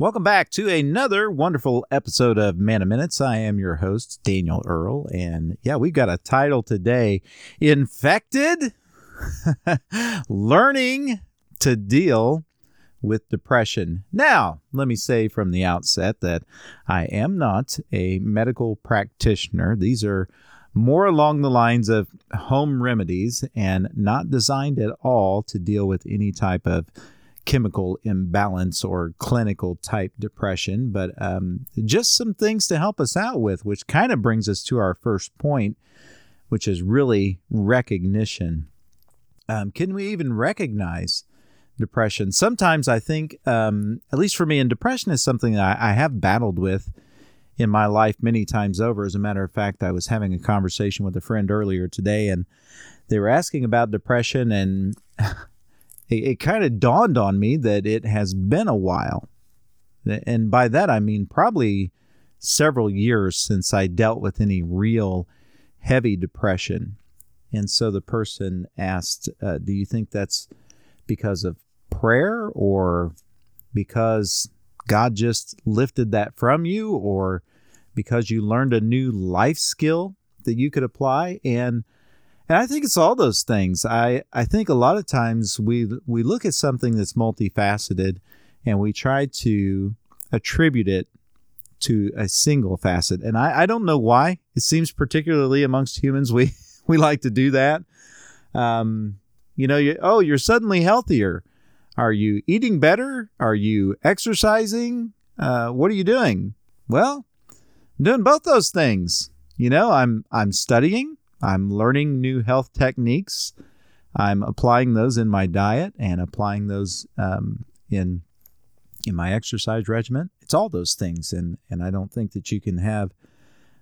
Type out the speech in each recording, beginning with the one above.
Welcome back to another wonderful episode of Man of Minutes. I am your host, Daniel Earl. And yeah, we've got a title today Infected Learning to Deal with Depression. Now, let me say from the outset that I am not a medical practitioner. These are more along the lines of home remedies and not designed at all to deal with any type of chemical imbalance or clinical type depression, but um, just some things to help us out with, which kind of brings us to our first point, which is really recognition. Um, can we even recognize depression? Sometimes I think, um, at least for me, and depression is something that I, I have battled with in my life many times over. As a matter of fact, I was having a conversation with a friend earlier today, and they were asking about depression, and it, it kind of dawned on me that it has been a while. And by that, I mean probably several years since I dealt with any real heavy depression. And so the person asked, uh, Do you think that's because of prayer or because God just lifted that from you or because you learned a new life skill that you could apply? And and I think it's all those things. I, I think a lot of times we we look at something that's multifaceted and we try to attribute it to a single facet. And I, I don't know why. It seems particularly amongst humans we, we like to do that. Um, you know, you, oh, you're suddenly healthier. Are you eating better? Are you exercising? Uh, what are you doing? Well, I'm doing both those things. You know, I'm I'm studying. I'm learning new health techniques. I'm applying those in my diet and applying those um, in in my exercise regimen. It's all those things, and and I don't think that you can have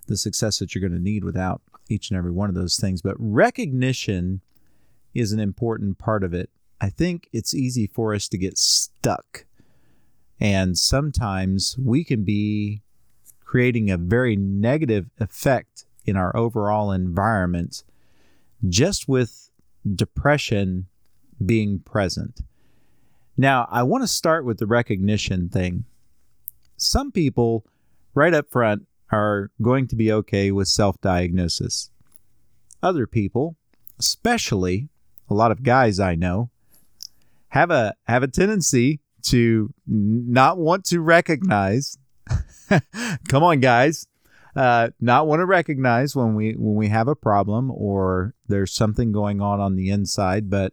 the success that you're going to need without each and every one of those things. But recognition is an important part of it. I think it's easy for us to get stuck, and sometimes we can be creating a very negative effect in our overall environment just with depression being present. Now, I want to start with the recognition thing. Some people, right up front, are going to be okay with self diagnosis. Other people, especially a lot of guys I know, have a have a tendency to not want to recognize. Come on, guys uh, not want to recognize when we when we have a problem or there's something going on on the inside, but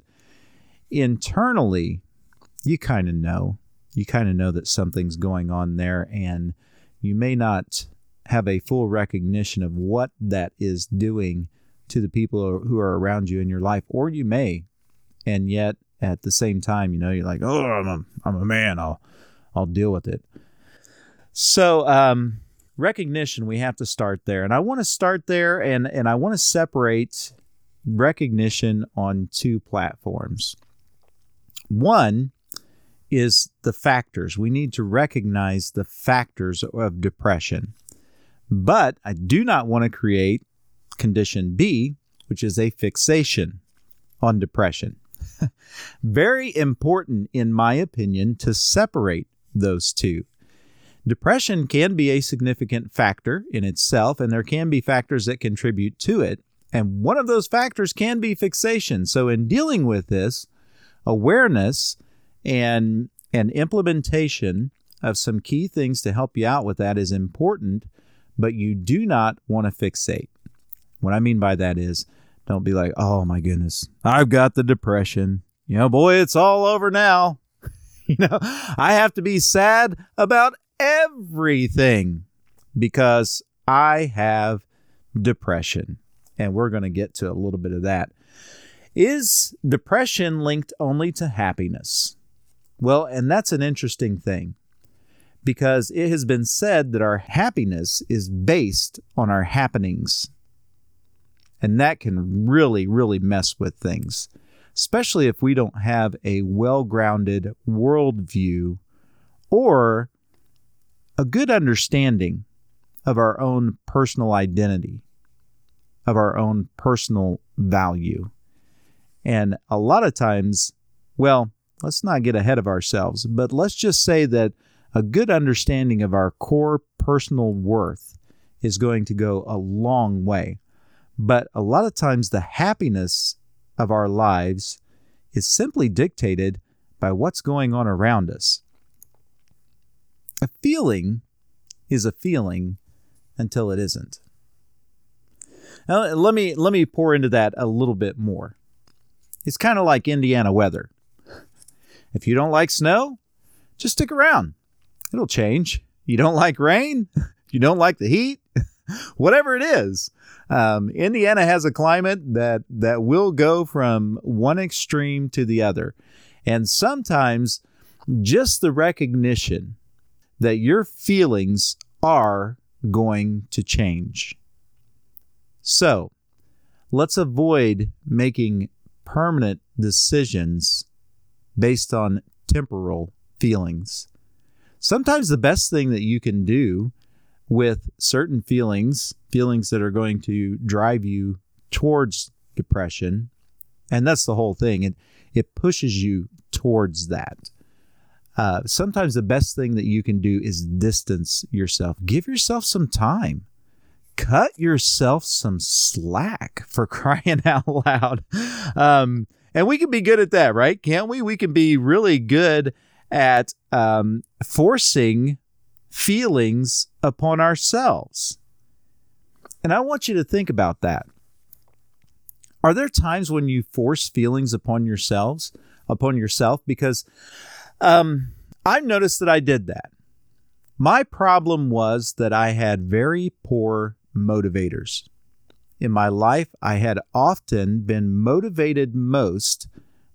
internally, you kind of know. You kind of know that something's going on there, and you may not have a full recognition of what that is doing to the people who are around you in your life, or you may, and yet at the same time, you know, you're like, oh, I'm a, I'm a man. I'll I'll deal with it. So, um, recognition we have to start there. And i want to start there and and i want to separate recognition on two platforms. One is the factors. We need to recognize the factors of depression. But i do not want to create condition b which is a fixation on depression. Very important in my opinion to separate those two Depression can be a significant factor in itself, and there can be factors that contribute to it. And one of those factors can be fixation. So, in dealing with this, awareness and, and implementation of some key things to help you out with that is important, but you do not want to fixate. What I mean by that is, don't be like, oh my goodness, I've got the depression. You know, boy, it's all over now. you know, I have to be sad about everything because I have depression. And we're going to get to a little bit of that. Is depression linked only to happiness? Well, and that's an interesting thing because it has been said that our happiness is based on our happenings. And that can really, really mess with things, especially if we don't have a well grounded worldview or a good understanding of our own personal identity, of our own personal value. And a lot of times, well, let's not get ahead of ourselves, but let's just say that a good understanding of our core personal worth is going to go a long way. But a lot of times, the happiness of our lives is simply dictated by what's going on around us. A feeling is a feeling until it isn't. Now, let me let me pour into that a little bit more. It's kind of like Indiana weather. If you don't like snow, just stick around. It'll change. You don't like rain? You don't like the heat? Whatever it is, um, Indiana has a climate that that will go from one extreme to the other, and sometimes just the recognition that your feelings are going to change. So, let's avoid making permanent decisions based on temporal feelings. Sometimes the best thing that you can do with certain feelings, feelings that are going to drive you towards depression, and that's the whole thing. It it pushes you towards that. Uh, sometimes the best thing that you can do is distance yourself. Give yourself some time. Cut yourself some slack for crying out loud. Um, and we can be good at that, right? Can't we? We can be really good at um, forcing feelings upon ourselves. And I want you to think about that. Are there times when you force feelings upon yourselves, upon yourself? Because um, I've noticed that I did that. My problem was that I had very poor motivators. In my life, I had often been motivated most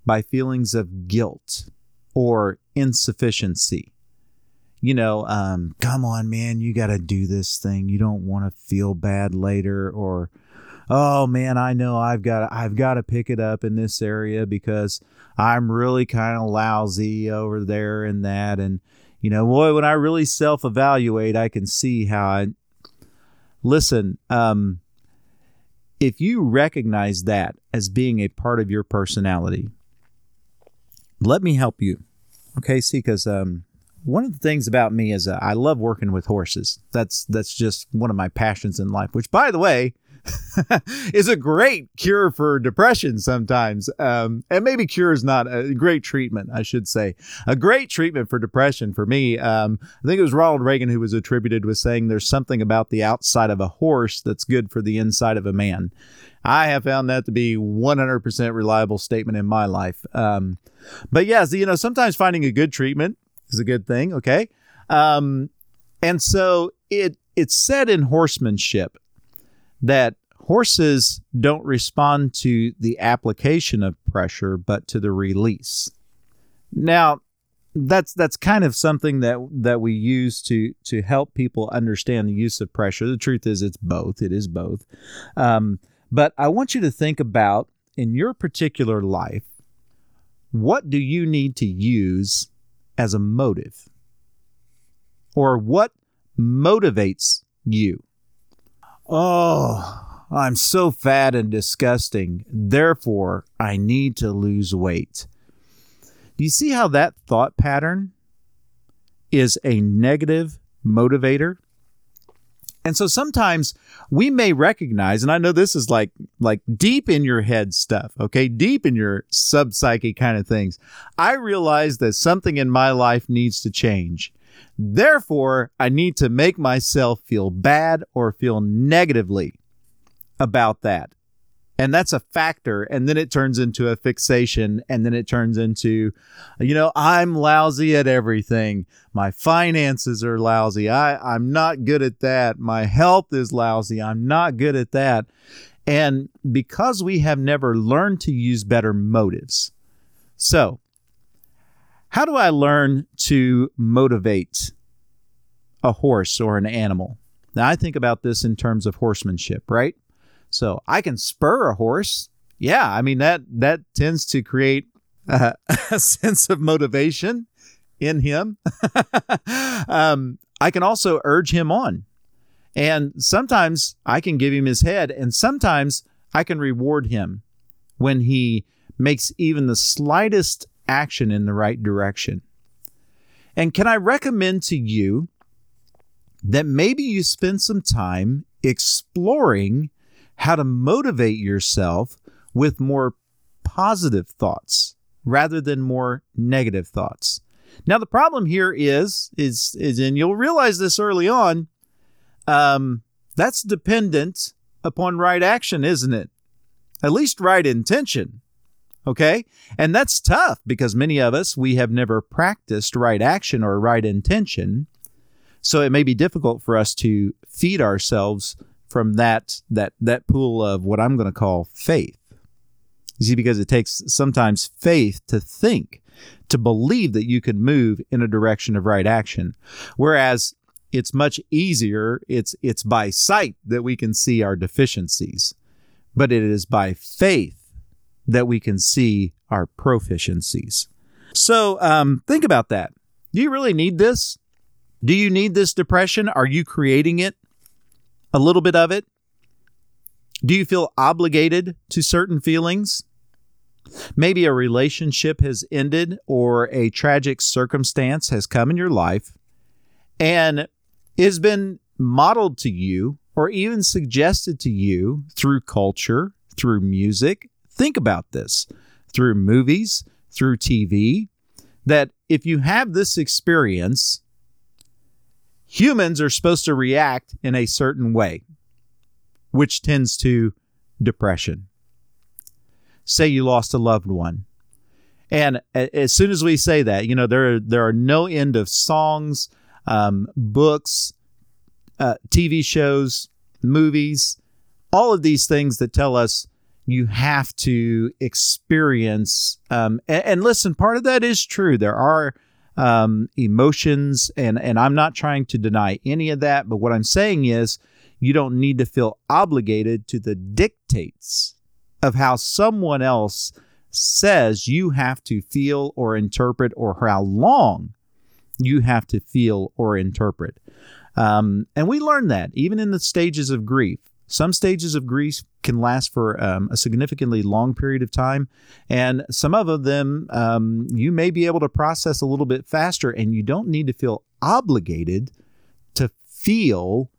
by feelings of guilt or insufficiency. You know, um, come on, man, you got to do this thing. You don't want to feel bad later, or oh man, I know I've got I've got to pick it up in this area because I'm really kind of lousy over there and that, and you know, boy, when I really self evaluate, I can see how I listen. Um, if you recognize that as being a part of your personality, let me help you. Okay, see, because um, one of the things about me is uh, I love working with horses. That's that's just one of my passions in life. Which, by the way, is a great cure for depression sometimes. Um, and maybe cure is not a great treatment, I should say. A great treatment for depression for me. Um, I think it was Ronald Reagan who was attributed with saying there's something about the outside of a horse that's good for the inside of a man. I have found that to be 100% reliable statement in my life. Um, but yes, you know, sometimes finding a good treatment is a good thing. Okay. Um, and so it, it's said in horsemanship that horses don't respond to the application of pressure, but to the release. Now, that's that's kind of something that that we use to to help people understand the use of pressure. The truth is, it's both. It is both. Um, but I want you to think about in your particular life, what do you need to use as a motive, or what motivates you? Oh, I'm so fat and disgusting. Therefore, I need to lose weight. You see how that thought pattern is a negative motivator? And so sometimes we may recognize, and I know this is like like deep in your head stuff, okay, deep in your sub psyche kind of things. I realize that something in my life needs to change. Therefore, I need to make myself feel bad or feel negatively about that. And that's a factor. And then it turns into a fixation. And then it turns into, you know, I'm lousy at everything. My finances are lousy. I, I'm not good at that. My health is lousy. I'm not good at that. And because we have never learned to use better motives. So, how do I learn to motivate a horse or an animal? Now, I think about this in terms of horsemanship, right? So I can spur a horse. Yeah, I mean that that tends to create a, a sense of motivation in him. um, I can also urge him on, and sometimes I can give him his head, and sometimes I can reward him when he makes even the slightest action in the right direction. And can I recommend to you that maybe you spend some time exploring how to motivate yourself with more positive thoughts rather than more negative thoughts. Now the problem here is is is and you'll realize this early on um that's dependent upon right action, isn't it? At least right intention. Okay? And that's tough because many of us we have never practiced right action or right intention. So it may be difficult for us to feed ourselves from that that that pool of what I'm going to call faith. You see, because it takes sometimes faith to think, to believe that you can move in a direction of right action. Whereas it's much easier, it's it's by sight that we can see our deficiencies. But it is by faith that we can see our proficiencies. So um, think about that. Do you really need this? Do you need this depression? Are you creating it? A little bit of it? Do you feel obligated to certain feelings? Maybe a relationship has ended or a tragic circumstance has come in your life and has been modeled to you or even suggested to you through culture, through music. Think about this through movies, through TV, that if you have this experience, humans are supposed to react in a certain way, which tends to depression. Say you lost a loved one. And as soon as we say that, you know, there are, there are no end of songs, um, books, uh, TV shows, movies, all of these things that tell us you have to experience. Um, and, and, listen, part of that is true. There are um, emotions, and and I'm not trying to deny any of that. But what I'm saying is, you don't need to feel obligated to the dictates of how someone else says you have to feel or interpret, or how long you have to feel or interpret. Um, and we learn that even in the stages of grief. Some stages of grief can last for um, a significantly long period of time, and some of them um, you may be able to process a little bit faster, and you don't need to feel obligated to feel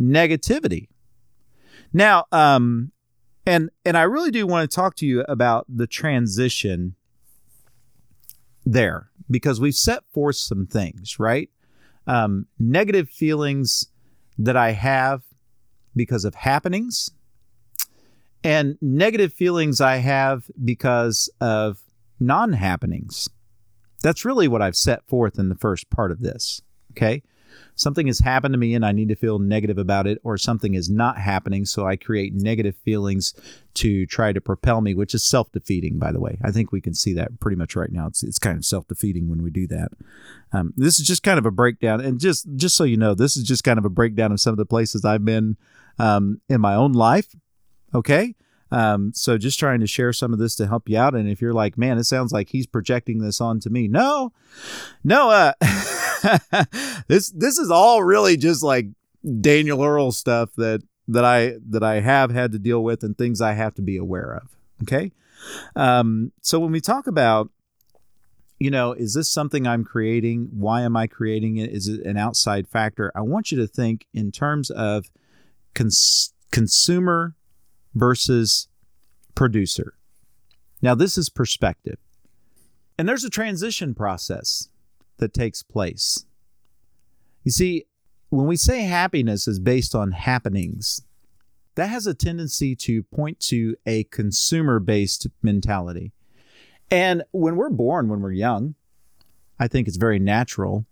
negativity. Now, um, and and I really do want to talk to you about the transition there because we've set forth some things, right? Um, negative feelings that I have because of happenings and negative feelings I have because of non happenings. That's really what I've set forth in the first part of this. Okay. Something has happened to me and I need to feel negative about it, or something is not happening. So I create negative feelings to try to propel me, which is self defeating, by the way. I think we can see that pretty much right now. It's, it's kind of self defeating when we do that. Um, this is just kind of a breakdown. And just, just so you know, this is just kind of a breakdown of some of the places I've been um, in my own life. Okay. Um, so just trying to share some of this to help you out. And if you're like, man, it sounds like he's projecting this onto me. No, no, uh, this, this is all really just like Daniel Earl stuff that, that I, that I have had to deal with and things I have to be aware of. Okay. Um, so when we talk about, you know, is this something I'm creating? Why am I creating it? Is it an outside factor? I want you to think in terms of, cons- consumer versus producer. Now, this is perspective. And there's a transition process that takes place. You see, when we say happiness is based on happenings, that has a tendency to point to a consumer based mentality. And when we're born, when we're young, I think it's very natural.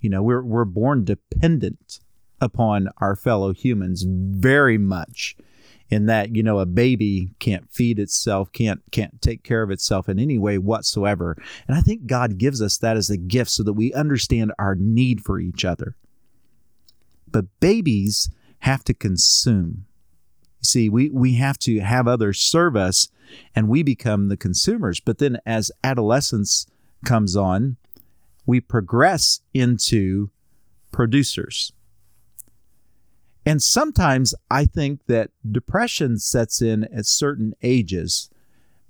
You know, we're, we're born dependent upon our fellow humans very much in that you know a baby can't feed itself can't can't take care of itself in any way whatsoever. And i think god gives us that as a gift so that we understand our need for each other. But babies have to consume. You see we we have to have others serve us and we become the consumers. But then as adolescence comes on we progress into producers and sometimes I think that depression sets in at certain ages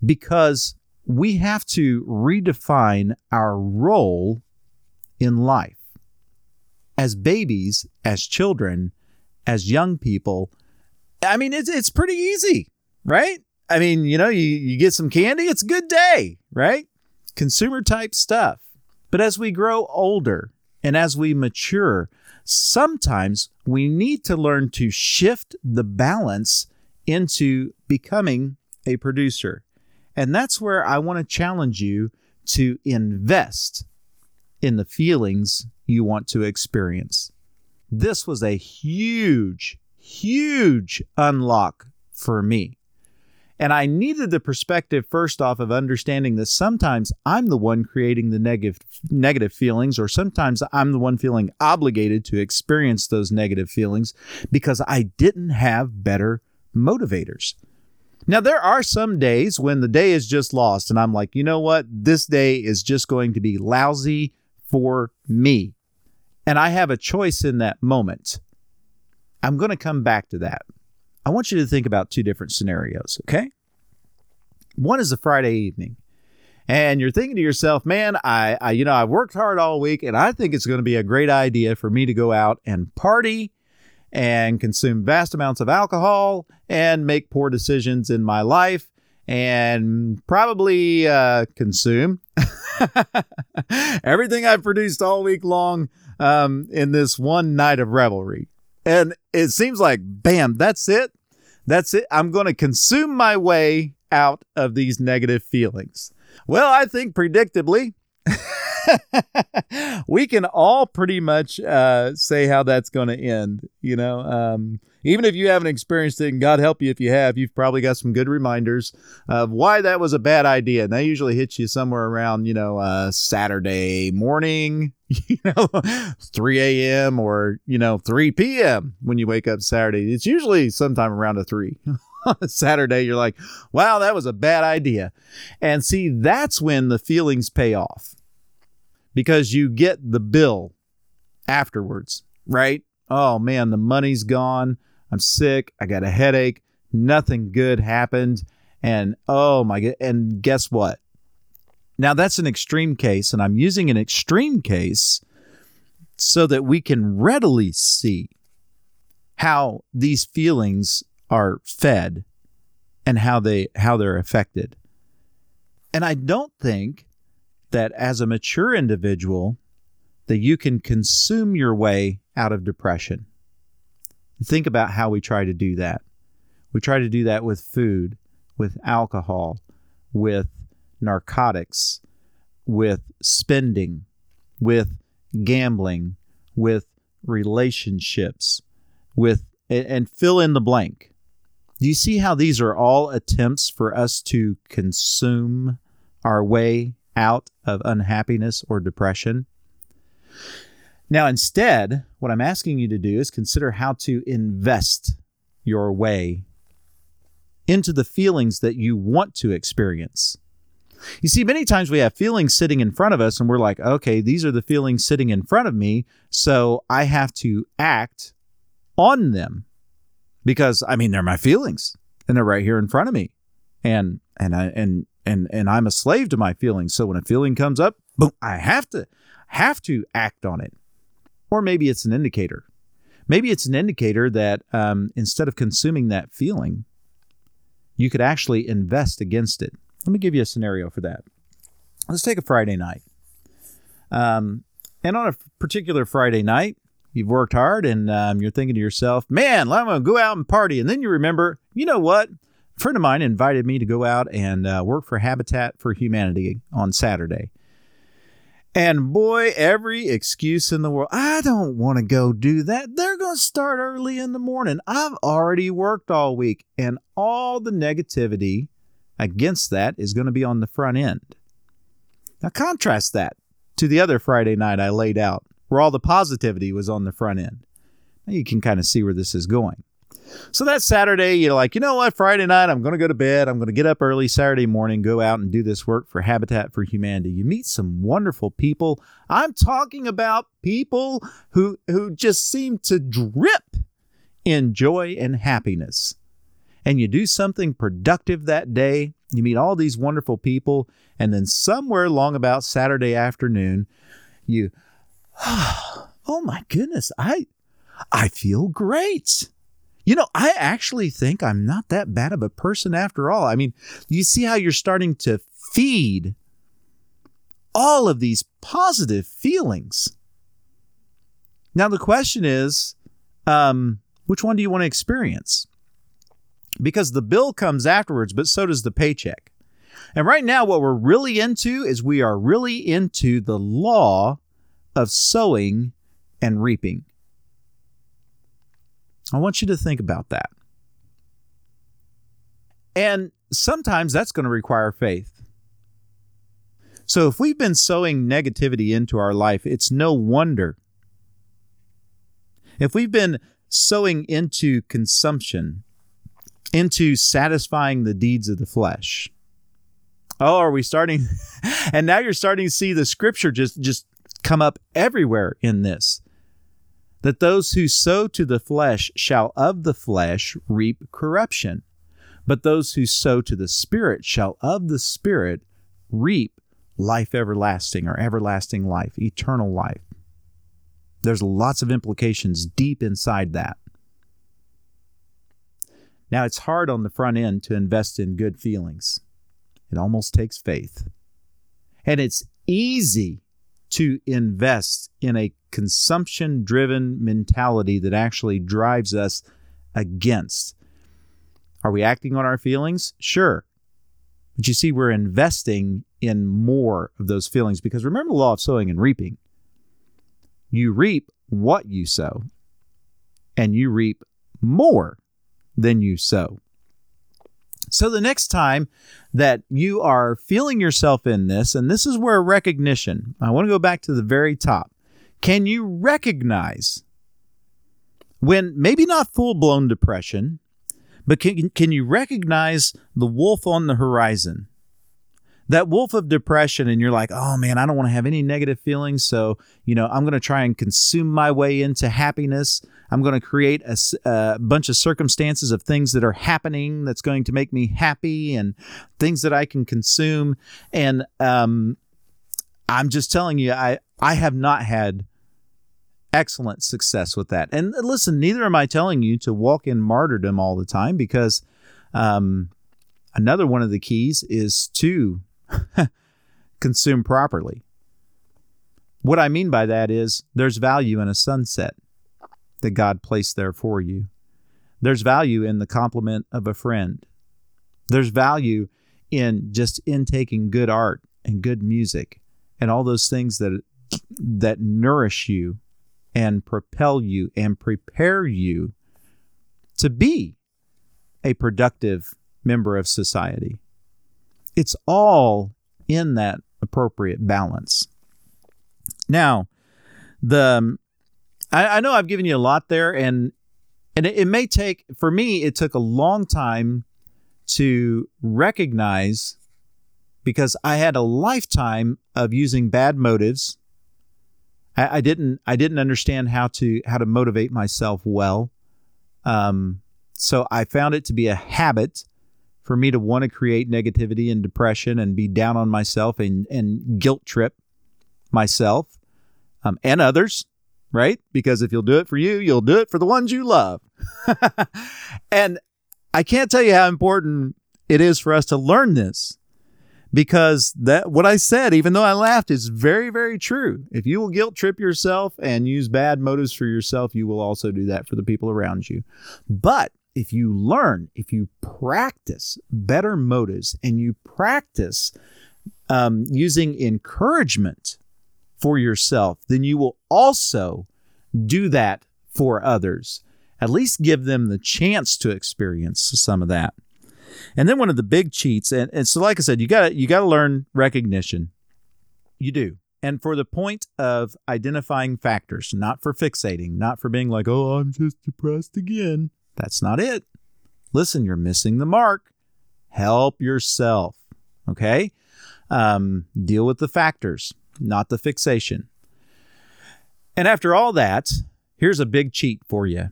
because we have to redefine our role in life. As babies, as children, as young people, I mean, it's, it's pretty easy, right? I mean, you know, you, you get some candy, it's a good day, right? Consumer type stuff. But as we grow older and as we mature, sometimes we need to learn to shift the balance into becoming a producer. And that's where I want to challenge you to invest in the feelings you want to experience. This was a huge, huge unlock for me. And I needed the perspective first off of understanding that sometimes I'm the one creating the negative negative feelings or sometimes I'm the one feeling obligated to experience those negative feelings because I didn't have better motivators. Now, there are some days when the day is just lost, and I'm like, you know what? This day is just going to be lousy for me. And I have a choice in that moment. I'm going to come back to that. I want you to think about two different scenarios, okay? One is a Friday evening, and you're thinking to yourself, man, I, I you know, I've worked hard all week, and I think it's going to be a great idea for me to go out and party and consume vast amounts of alcohol and make poor decisions in my life and probably uh, consume everything I've produced all week long um, in this one night of revelry. And it seems like, bam, that's it. That's it. I'm going to consume my way out of these negative feelings. Well, I think predictably, we can all pretty much uh, say how that's going to end. You know, um, even if you haven't experienced it, and God help you if you have, you've probably got some good reminders of why that was a bad idea. And that usually hits you somewhere around, you know, uh, Saturday morning, you know, 3 a.m. or, you know, 3 p.m. when you wake up Saturday. It's usually sometime around a 3. Saturday, you're like, wow, that was a bad idea. And see, that's when the feelings pay off because you get the bill afterwards, right? Oh man, the money's gone. I'm sick. I got a headache. Nothing good happened. And oh my god, and guess what? Now that's an extreme case, and I'm using an extreme case so that we can readily see how these feelings are fed and how they how they're affected. And I don't think that as a mature individual that you can consume your way out of depression. Think about how we try to do that. We try to do that with food, with alcohol, with narcotics, with spending, with gambling, with relationships, with and fill in the blank. Do you see how these are all attempts for us to consume our way out of unhappiness or depression. Now, instead, what I'm asking you to do is consider how to invest your way into the feelings that you want to experience. You see, many times we have feelings sitting in front of us, and we're like, okay, these are the feelings sitting in front of me, so I have to act on them because I mean they're my feelings and they're right here in front of me, and and I and and and I'm a slave to my feelings. So when a feeling comes up, boom, I have to have to act on it. Or maybe it's an indicator. Maybe it's an indicator that um, instead of consuming that feeling, you could actually invest against it. Let me give you a scenario for that. Let's take a Friday night. Um, and on a particular Friday night, you've worked hard and um, you're thinking to yourself, man, I'm going to go out and party. And then you remember, you know what? A friend of mine invited me to go out and uh, work for Habitat for Humanity on Saturday. And boy, every excuse in the world. I don't want to go do that. They're going to start early in the morning. I've already worked all week. And all the negativity against that is going to be on the front end. Now, contrast that to the other Friday night I laid out, where all the positivity was on the front end. Now you can kind of see where this is going. So that Saturday, you're like, you know what? Friday night, I'm going to go to bed. I'm going to get up early Saturday morning, go out and do this work for Habitat for Humanity. You meet some wonderful people. I'm talking about people who who just seem to drip in joy and happiness. And you do something productive that day. You meet all these wonderful people, and then somewhere along about Saturday afternoon, you oh my goodness, I I feel great. You know, I actually think I'm not that bad of a person after all. I mean, you see how you're starting to feed all of these positive feelings. Now, the question is um, which one do you want to experience? Because the bill comes afterwards, but so does the paycheck. And right now, what we're really into is we are really into the law of sowing and reaping. I want you to think about that. And sometimes that's going to require faith. So if we've been sowing negativity into our life, it's no wonder. If we've been sowing into consumption, into satisfying the deeds of the flesh, oh, are we starting? and now you're starting to see the scripture just just come up everywhere in this that those who sow to the flesh shall of the flesh reap corruption, but those who sow to the Spirit shall of the Spirit reap life everlasting or everlasting life, eternal life. There's lots of implications deep inside that. Now, it's hard on the front end to invest in good feelings. It almost takes faith. And it's easy to invest in a consumption driven mentality that actually drives us against. Are we acting on our feelings? Sure. But you see, we're investing in more of those feelings because remember the law of sowing and reaping. You reap what you sow, and you reap more than you sow. So the next time that you are feeling yourself in this, and this is where recognition, I want to go back to the very top. Can you recognize when maybe not full blown depression, but can, can you recognize the wolf on the horizon? That wolf of depression, and you're like, oh man, I don't want to have any negative feelings. So, you know, I'm going to try and consume my way into happiness. I'm going to create a, a, bunch of circumstances of things that are happening that's going to make me happy and things that I can consume. And um, I'm just telling you, I, I have not had excellent success with that. And listen, neither am I telling you to walk in martyrdom all the time because um, another one of the keys is to consume properly. What I mean by that is there's value in a sunset that God placed there for you. There's value in the compliment of a friend. There's value in just intaking good art and good music and all those things that that nourish you and propel you and prepare you to be a productive member of society. It's all in that appropriate balance. Now, the I, I know I've given you a lot there, and and it, it may take for me. It took a long time to recognize because I had a lifetime of using bad motives I, I, didn't I didn't understand how to how to motivate myself well. Um, so I found it to be a habit for me to want to create negativity and depression and be down on myself and and guilt trip myself um, and others, right? Because if you'll do it for you, you'll do it for the ones you love. and I can't tell you how important it is for us to learn this because that what I said, even though I laughed, is very, very true. If you will guilt trip yourself and use bad motives for yourself, you will also do that for the people around you. But if you learn, if you practice better motives and you practice um, using encouragement for yourself, then you will also do that for others. At least give them the chance to experience some of that. And then one of the big cheats, and, and so like I said, you got you got to learn recognition. You do. And for the point of identifying factors, not for fixating, not for being like, oh, I'm just depressed again. That's not it. Listen, you're missing the mark. Help yourself. Okay? Um, deal with the factors, not the fixation. And after all that, here's a big cheat for you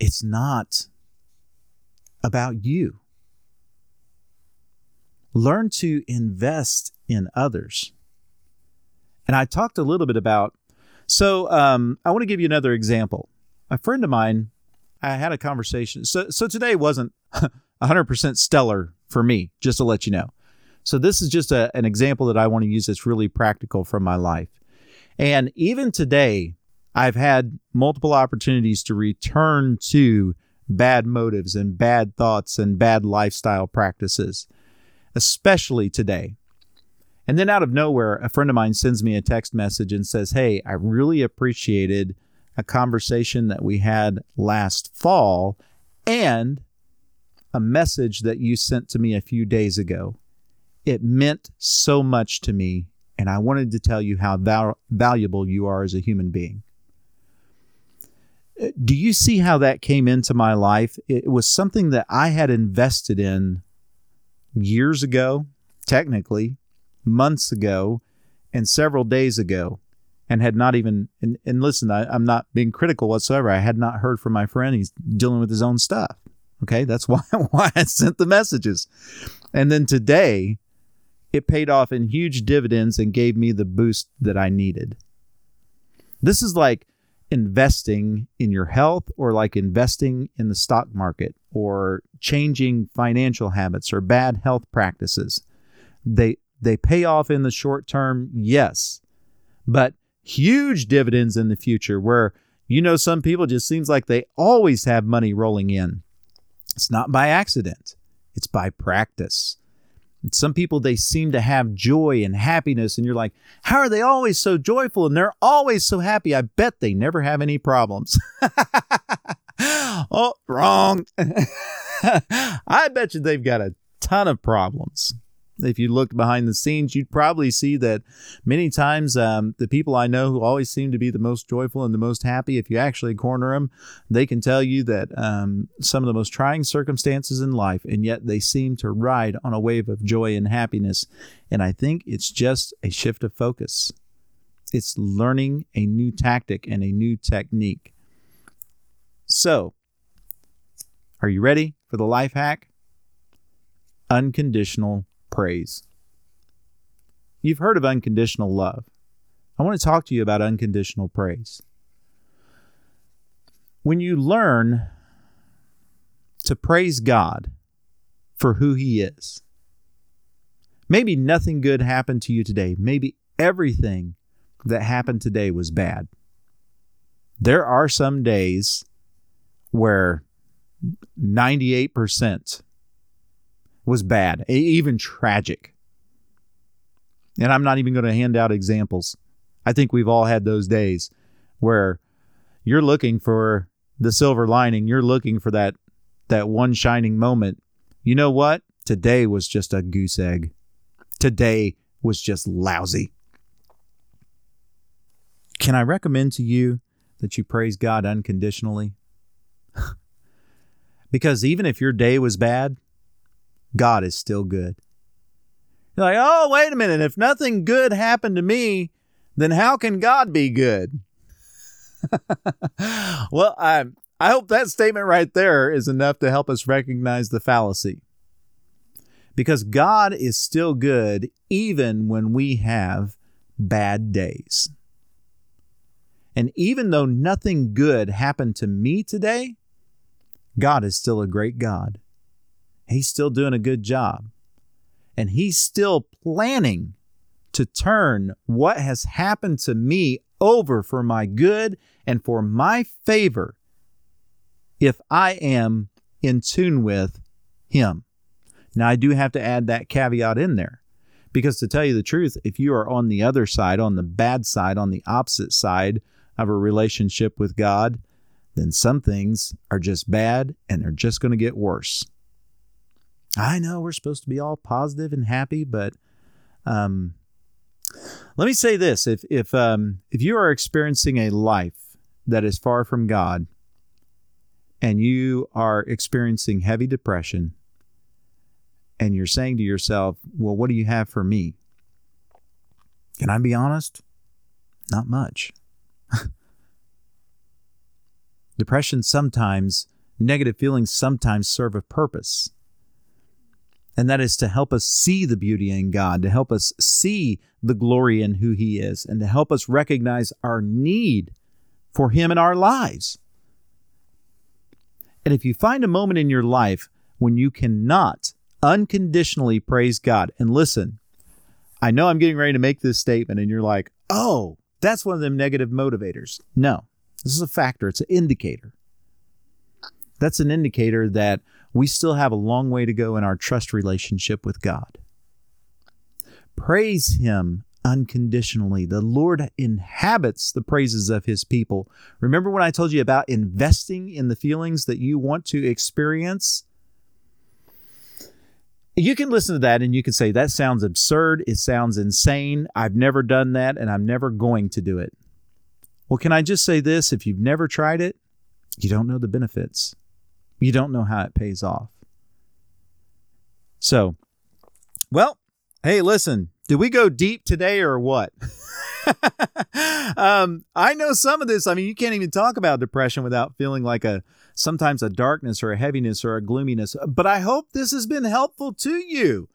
it's not about you. Learn to invest in others. And I talked a little bit about So um, I want to give you another example. A friend of mine, I had a conversation. So so today wasn't 100% stellar for me, just to let you know. So this is just a, an example that I want to use that's really practical from my life. And even today, I've had multiple opportunities to return to bad motives and bad thoughts and bad lifestyle practices, especially today. And then out of nowhere, a friend of mine sends me a text message and says, Hey, I really appreciated a conversation that we had last fall and a message that you sent to me a few days ago. It meant so much to me, and I wanted to tell you how val- valuable you are as a human being. Uh, do you see how that came into my life? It was something that I had invested in years ago, technically, months ago, and several days ago, and had not even. And, and listen, I, I'm not being critical whatsoever. I had not heard from my friend. He's dealing with his own stuff. Okay, that's why why I sent the messages. And then today, it paid off in huge dividends and gave me the boost that I needed. This is like investing in your health or like investing in the stock market or changing financial habits or bad health practices. They they pay off in the short term, yes, but huge dividends in the future where you know some people just seems like they always have money rolling in. It's not by accident. It's by practice. And some people, they seem to have joy and happiness, and you're like, how are they always so joyful and they're always so happy? I bet they never have any problems. oh, wrong. I bet you they've got a ton of problems if you looked behind the scenes, you'd probably see that many times um, the people I know who always seem to be the most joyful and the most happy, if you actually corner them, they can tell you that um, some of the most trying circumstances in life, and yet they seem to ride on a wave of joy and happiness. And I think it's just a shift of focus. It's learning a new tactic and a new technique. So, are you ready for the life hack? Unconditional praise. You've heard of unconditional love. I want to talk to you about unconditional praise. When you learn to praise God for who He is, maybe nothing good happened to you today. Maybe everything that happened today was bad. There are some days where 98% was bad, even tragic. And I'm not even going to hand out examples. I think we've all had those days where you're looking for the silver lining, you're looking for that that one shining moment. You know what? Today was just a goose egg. Today was just lousy. Can I recommend to you that you praise God unconditionally? because even if your day was bad, God is still good. You're like, oh, wait a minute. If nothing good happened to me, then how can God be good? well, I, I hope that statement right there is enough to help us recognize the fallacy. Because God is still good even when we have bad days. And even though nothing good happened to me today, God is still a great God he's still doing a good job. And he's still planning to turn what has happened to me over for my good and for my favor if I am in tune with him. Now, I do have to add that caveat in there because to tell you the truth, if you are on the other side, on the bad side, on the opposite side of a relationship with God, then some things are just bad and they're just going to get worse. I know we're supposed to be all positive and happy, but um, let me say this: if if um, if you are experiencing a life that is far from God, and you are experiencing heavy depression, and you're saying to yourself, "Well, what do you have for me?" Can I be honest? Not much. Depression sometimes, negative feelings sometimes serve a purpose And that is to help us see the beauty in God, to help us see the glory in who He is, and to help us recognize our need for Him in our lives. And if you find a moment in your life when you cannot unconditionally praise God, and listen, I know I'm getting ready to make this statement, and you're like, oh, that's one of them negative motivators. No, this is a factor, it's an indicator. That's an indicator that we still have a long way to go in our trust relationship with God. Praise Him unconditionally. The Lord inhabits the praises of His people. Remember when I told you about investing in the feelings that you want to experience? You can listen to that and you can say, that sounds absurd. It sounds insane. I've never done that and I'm never going to do it. Well, can I just say this? If you've never tried it, you don't know the benefits you don't know how it pays off. So, well, hey, listen, did we go deep today or what? um, I know some of this. I mean, you can't even talk about depression without feeling like a sometimes a darkness or a heaviness or a gloominess. But I hope this has been helpful to you.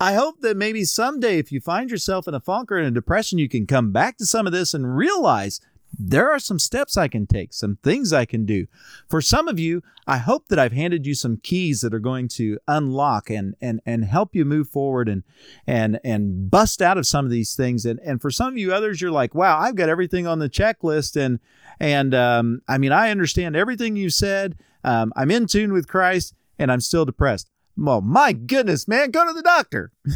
I hope that maybe someday, if you find yourself in a funk or in a depression, you can come back to some of this and realize there are some steps I can take, some things I can do. For some of you, I hope that I've handed you some keys that are going to unlock and and and help you move forward and and and bust out of some of these things. And and for some of you others, you're like, wow, I've got everything on the checklist, and and um, I mean, I understand everything you said. Um, I'm in tune with Christ, and I'm still depressed. Well, my goodness, man, go to the doctor.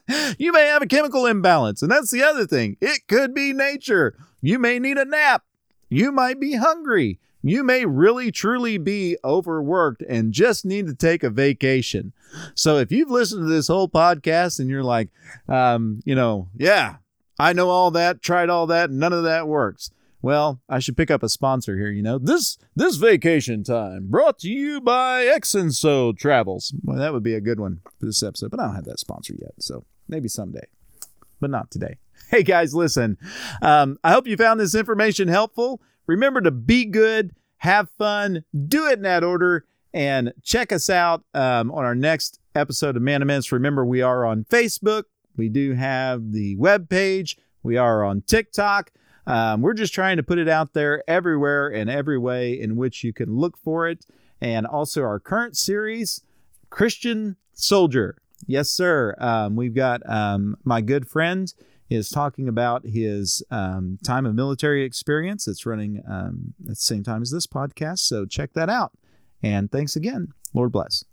you may have a chemical imbalance, and that's the other thing. It could be nature. You may need a nap. You might be hungry. You may really truly be overworked and just need to take a vacation. So if you've listened to this whole podcast and you're like, um, you know, yeah, I know all that, tried all that, none of that works. Well, I should pick up a sponsor here. You know, this this vacation time brought to you by Exenso Travels. Well, that would be a good one for this episode, but I don't have that sponsor yet, so maybe someday, but not today. Hey guys, listen. Um, I hope you found this information helpful. Remember to be good, have fun, do it in that order, and check us out um, on our next episode of Man Minutes. Remember, we are on Facebook. We do have the web page. We are on TikTok. Um, we're just trying to put it out there everywhere and every way in which you can look for it. And also our current series, Christian Soldier. Yes, sir. Um, we've got um, my good friend is talking about his um, time of military experience. It's running um, at the same time as this podcast. So check that out. And thanks again. Lord bless.